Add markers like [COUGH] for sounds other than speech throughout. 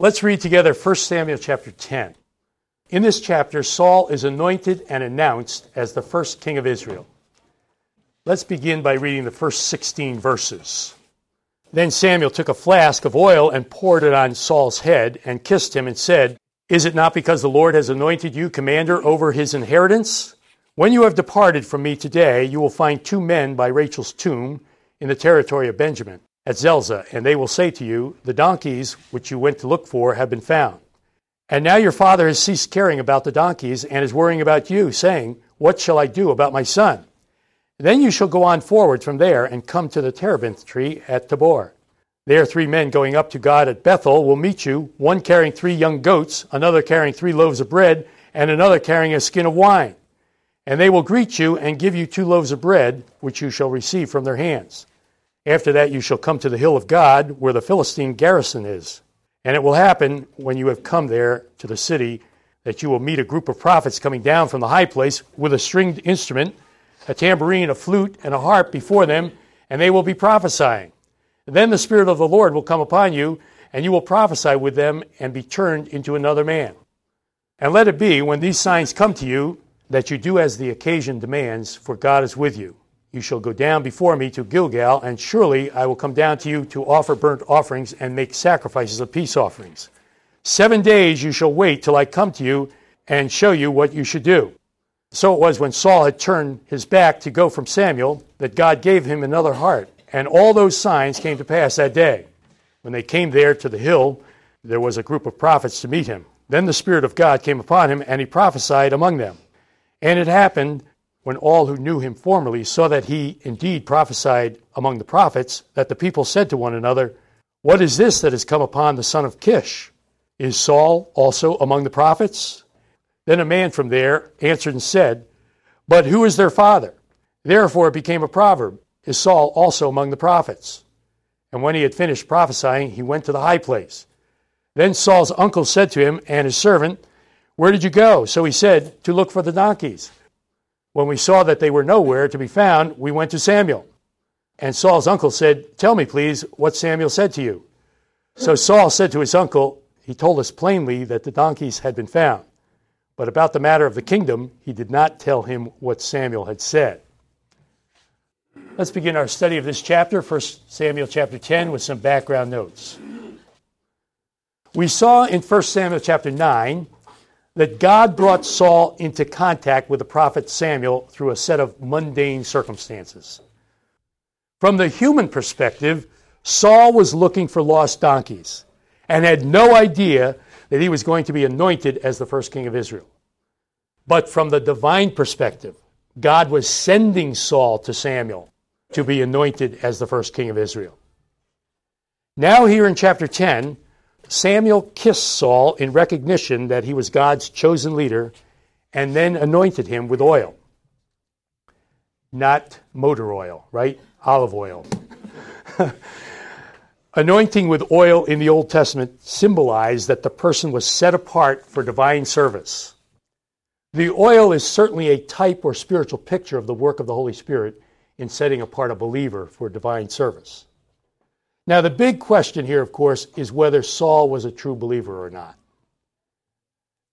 Let's read together 1 Samuel chapter 10. In this chapter, Saul is anointed and announced as the first king of Israel. Let's begin by reading the first 16 verses. Then Samuel took a flask of oil and poured it on Saul's head and kissed him and said, Is it not because the Lord has anointed you commander over his inheritance? When you have departed from me today, you will find two men by Rachel's tomb in the territory of Benjamin at Zelzah, and they will say to you, The donkeys which you went to look for have been found. And now your father has ceased caring about the donkeys and is worrying about you, saying, What shall I do about my son? Then you shall go on forward from there and come to the terebinth tree at Tabor. There, three men going up to God at Bethel will meet you, one carrying three young goats, another carrying three loaves of bread, and another carrying a skin of wine. And they will greet you and give you two loaves of bread, which you shall receive from their hands. After that, you shall come to the hill of God, where the Philistine garrison is. And it will happen when you have come there to the city that you will meet a group of prophets coming down from the high place with a stringed instrument, a tambourine, a flute, and a harp before them, and they will be prophesying. then the Spirit of the Lord will come upon you, and you will prophesy with them and be turned into another man. And let it be, when these signs come to you, that you do as the occasion demands, for God is with you. You shall go down before me to Gilgal, and surely I will come down to you to offer burnt offerings and make sacrifices of peace offerings. Seven days you shall wait till I come to you and show you what you should do. So it was when Saul had turned his back to go from Samuel that God gave him another heart. And all those signs came to pass that day. When they came there to the hill, there was a group of prophets to meet him. Then the Spirit of God came upon him, and he prophesied among them. And it happened when all who knew him formerly saw that he indeed prophesied among the prophets, that the people said to one another, What is this that has come upon the son of Kish? Is Saul also among the prophets? Then a man from there answered and said, But who is their father? Therefore it became a proverb, Is Saul also among the prophets? And when he had finished prophesying, he went to the high place. Then Saul's uncle said to him and his servant, Where did you go? So he said, To look for the donkeys. When we saw that they were nowhere to be found, we went to Samuel. And Saul's uncle said, Tell me, please, what Samuel said to you. So Saul said to his uncle, He told us plainly that the donkeys had been found. But about the matter of the kingdom, he did not tell him what Samuel had said. Let's begin our study of this chapter, 1 Samuel chapter 10, with some background notes. We saw in 1 Samuel chapter 9 that God brought Saul into contact with the prophet Samuel through a set of mundane circumstances. From the human perspective, Saul was looking for lost donkeys and had no idea that he was going to be anointed as the first king of Israel. But from the divine perspective, God was sending Saul to Samuel to be anointed as the first king of Israel. Now, here in chapter 10, Samuel kissed Saul in recognition that he was God's chosen leader and then anointed him with oil. Not motor oil, right? Olive oil. [LAUGHS] Anointing with oil in the Old Testament symbolized that the person was set apart for divine service. The oil is certainly a type or spiritual picture of the work of the Holy Spirit in setting apart a believer for divine service. Now, the big question here, of course, is whether Saul was a true believer or not.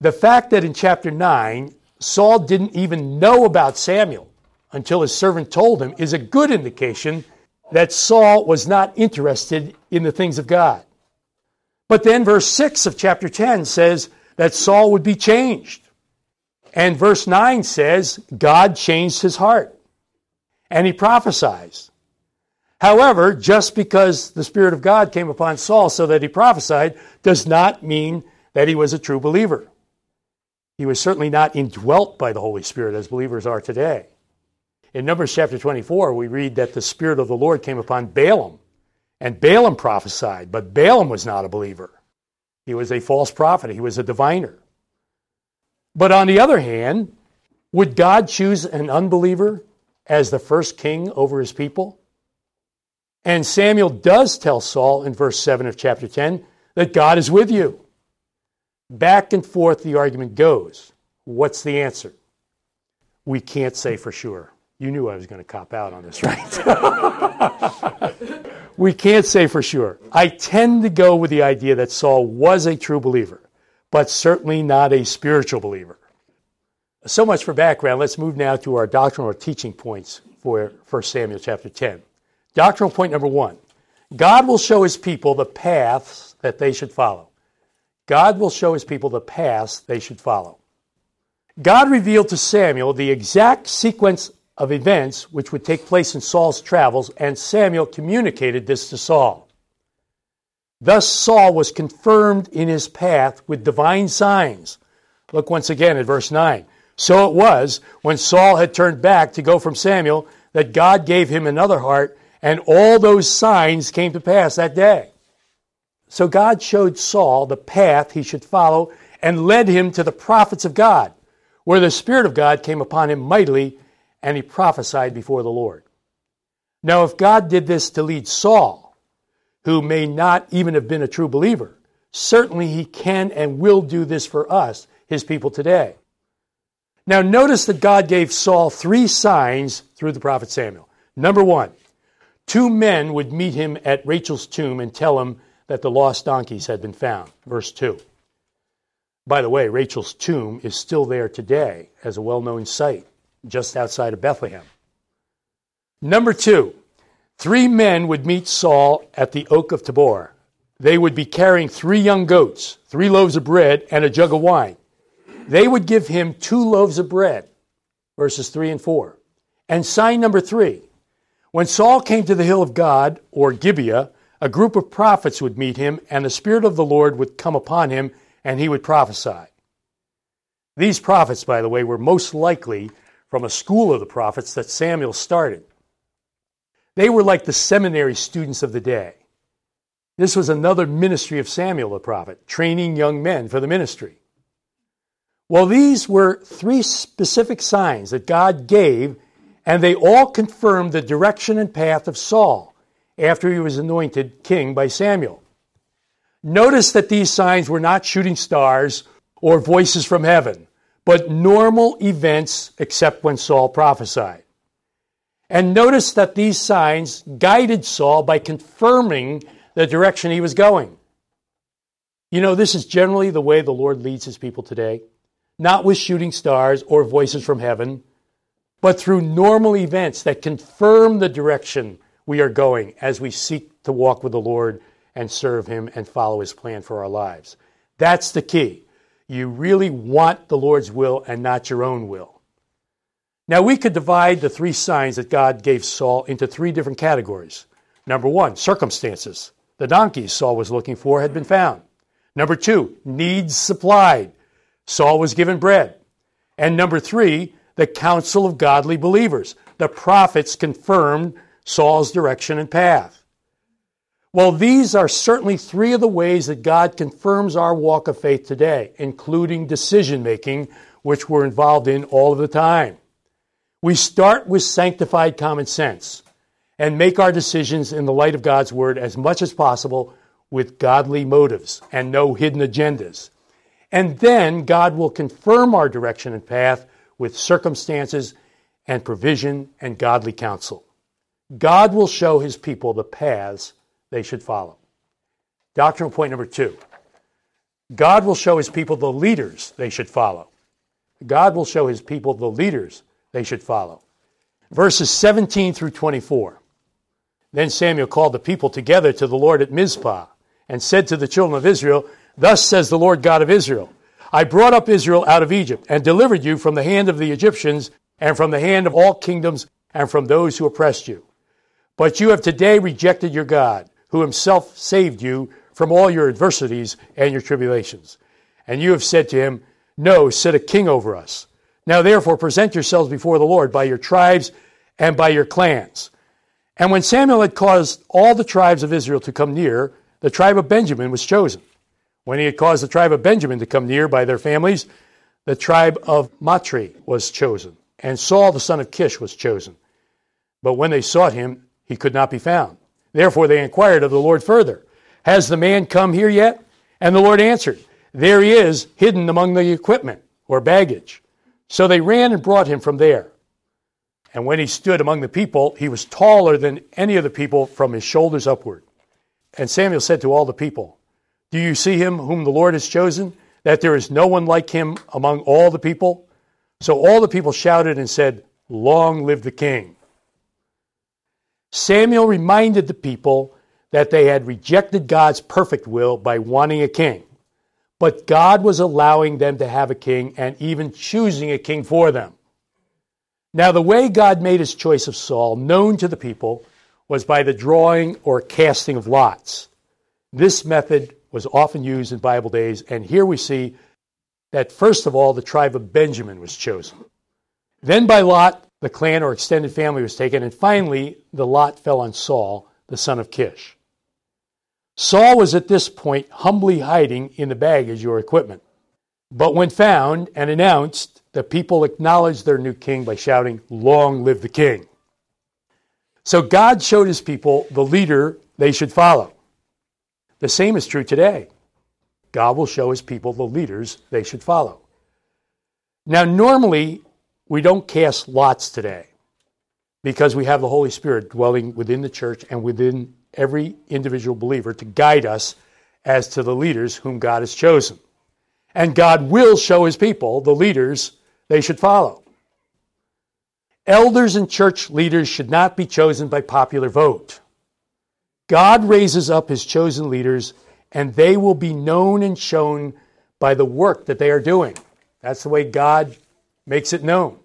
The fact that in chapter 9, Saul didn't even know about Samuel until his servant told him is a good indication that Saul was not interested in the things of God. But then verse 6 of chapter 10 says that Saul would be changed. And verse 9 says God changed his heart. And he prophesies. However, just because the Spirit of God came upon Saul so that he prophesied does not mean that he was a true believer. He was certainly not indwelt by the Holy Spirit as believers are today. In Numbers chapter 24, we read that the Spirit of the Lord came upon Balaam, and Balaam prophesied, but Balaam was not a believer. He was a false prophet, he was a diviner. But on the other hand, would God choose an unbeliever as the first king over his people? And Samuel does tell Saul in verse 7 of chapter 10 that God is with you. Back and forth the argument goes. What's the answer? We can't say for sure. You knew I was going to cop out on this, right? [LAUGHS] we can't say for sure. I tend to go with the idea that Saul was a true believer, but certainly not a spiritual believer. So much for background. Let's move now to our doctrinal or teaching points for 1 Samuel chapter 10. Doctrinal point number one God will show his people the paths that they should follow. God will show his people the paths they should follow. God revealed to Samuel the exact sequence of events which would take place in Saul's travels, and Samuel communicated this to Saul. Thus, Saul was confirmed in his path with divine signs. Look once again at verse 9. So it was, when Saul had turned back to go from Samuel, that God gave him another heart, and all those signs came to pass that day. So God showed Saul the path he should follow and led him to the prophets of God, where the Spirit of God came upon him mightily and he prophesied before the Lord. Now, if God did this to lead Saul, who may not even have been a true believer, certainly he can and will do this for us, his people today. Now, notice that God gave Saul three signs through the prophet Samuel. Number one, two men would meet him at Rachel's tomb and tell him that the lost donkeys had been found. Verse 2. By the way, Rachel's tomb is still there today as a well known site just outside of Bethlehem. Number two, three men would meet Saul at the Oak of Tabor. They would be carrying three young goats, three loaves of bread, and a jug of wine. They would give him two loaves of bread, verses 3 and 4. And sign number three, when Saul came to the hill of God, or Gibeah, a group of prophets would meet him, and the Spirit of the Lord would come upon him, and he would prophesy. These prophets, by the way, were most likely from a school of the prophets that Samuel started. They were like the seminary students of the day. This was another ministry of Samuel the prophet, training young men for the ministry. Well, these were three specific signs that God gave, and they all confirmed the direction and path of Saul after he was anointed king by Samuel. Notice that these signs were not shooting stars or voices from heaven but normal events except when Saul prophesied. And notice that these signs guided Saul by confirming the direction he was going. You know, this is generally the way the Lord leads his people today, not with shooting stars or voices from heaven, but through normal events that confirm the direction we are going as we seek to walk with the Lord and serve him and follow his plan for our lives. That's the key. You really want the Lord's will and not your own will. Now, we could divide the three signs that God gave Saul into three different categories. Number one, circumstances. The donkeys Saul was looking for had been found. Number two, needs supplied. Saul was given bread. And number three, the counsel of godly believers. The prophets confirmed Saul's direction and path. Well, these are certainly three of the ways that God confirms our walk of faith today, including decision making, which we're involved in all of the time. We start with sanctified common sense and make our decisions in the light of God's Word as much as possible with godly motives and no hidden agendas. And then God will confirm our direction and path with circumstances and provision and godly counsel. God will show his people the paths they should follow. Doctrinal point number two God will show his people the leaders they should follow. God will show his people the leaders they should follow. Verses 17 through 24. Then Samuel called the people together to the Lord at Mizpah and said to the children of Israel, Thus says the Lord God of Israel I brought up Israel out of Egypt and delivered you from the hand of the Egyptians and from the hand of all kingdoms and from those who oppressed you. But you have today rejected your God who himself saved you from all your adversities and your tribulations. And you have said to him, No, set a king over us. Now therefore present yourselves before the Lord by your tribes and by your clans. And when Samuel had caused all the tribes of Israel to come near, the tribe of Benjamin was chosen. When he had caused the tribe of Benjamin to come near by their families, the tribe of Matri was chosen. And Saul the son of Kish was chosen. But when they sought him, he could not be found. Therefore they inquired of the Lord further, Has the man come here yet? And the Lord answered, There he is, hidden among the equipment or baggage. So they ran and brought him from there. And when he stood among the people, he was taller than any of the people from his shoulders upward. And Samuel said to all the people, Do you see him whom the Lord has chosen? That there is no one like him among all the people? So all the people shouted and said, Long live the king. Samuel reminded the people that they had rejected God's perfect will by wanting a king. But God was allowing them to have a king and even choosing a king for them. Now, the way God made his choice of Saul known to the people was by the drawing or casting of lots. This method was often used in Bible days, and here we see that first of all, the tribe of Benjamin was chosen. Then by lot, the clan or extended family was taken, and finally, the lot fell on Saul, the son of Kish. Saul was at this point humbly hiding in the baggage or equipment. But when found and announced, the people acknowledged their new king by shouting, Long live the king. So God showed his people the leader they should follow. The same is true today. God will show his people the leaders they should follow. Now, normally, we don't cast lots today because we have the Holy Spirit dwelling within the church and within every individual believer to guide us as to the leaders whom God has chosen. And God will show his people the leaders they should follow. Elders and church leaders should not be chosen by popular vote. God raises up his chosen leaders, and they will be known and shown by the work that they are doing. That's the way God makes it known.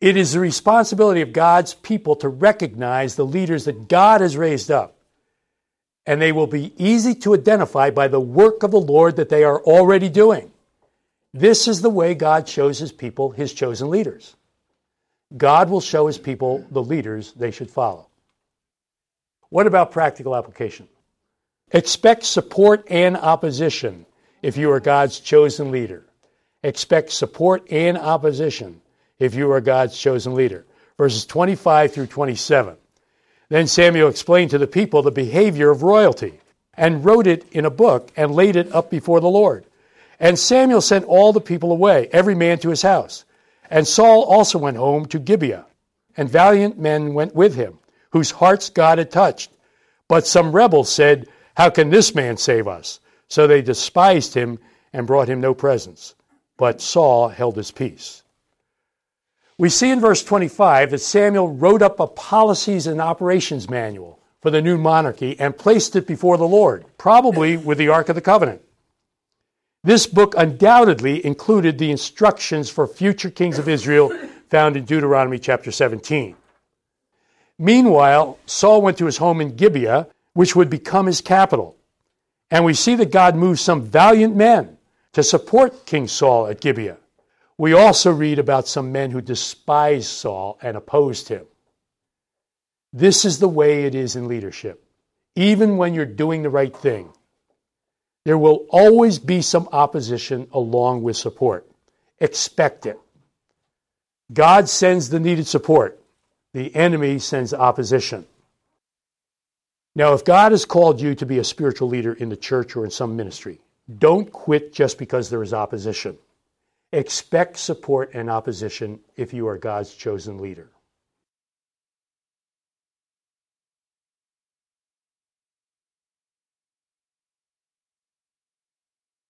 It is the responsibility of God's people to recognize the leaders that God has raised up. And they will be easy to identify by the work of the Lord that they are already doing. This is the way God shows his people his chosen leaders. God will show his people the leaders they should follow. What about practical application? Expect support and opposition if you are God's chosen leader. Expect support and opposition if you are God's chosen leader. Verses 25 through 27. Then Samuel explained to the people the behavior of royalty and wrote it in a book and laid it up before the Lord. And Samuel sent all the people away, every man to his house. And Saul also went home to Gibeah, and valiant men went with him, whose hearts God had touched. But some rebels said, How can this man save us? So they despised him and brought him no presents. But Saul held his peace. We see in verse 25 that Samuel wrote up a policies and operations manual for the new monarchy and placed it before the Lord, probably with the Ark of the Covenant. This book undoubtedly included the instructions for future kings of Israel found in Deuteronomy chapter 17. Meanwhile, Saul went to his home in Gibeah, which would become his capital. And we see that God moved some valiant men to support King Saul at Gibeah. We also read about some men who despised Saul and opposed him. This is the way it is in leadership. Even when you're doing the right thing, there will always be some opposition along with support. Expect it. God sends the needed support, the enemy sends opposition. Now, if God has called you to be a spiritual leader in the church or in some ministry, don't quit just because there is opposition. Expect support and opposition if you are God's chosen leader.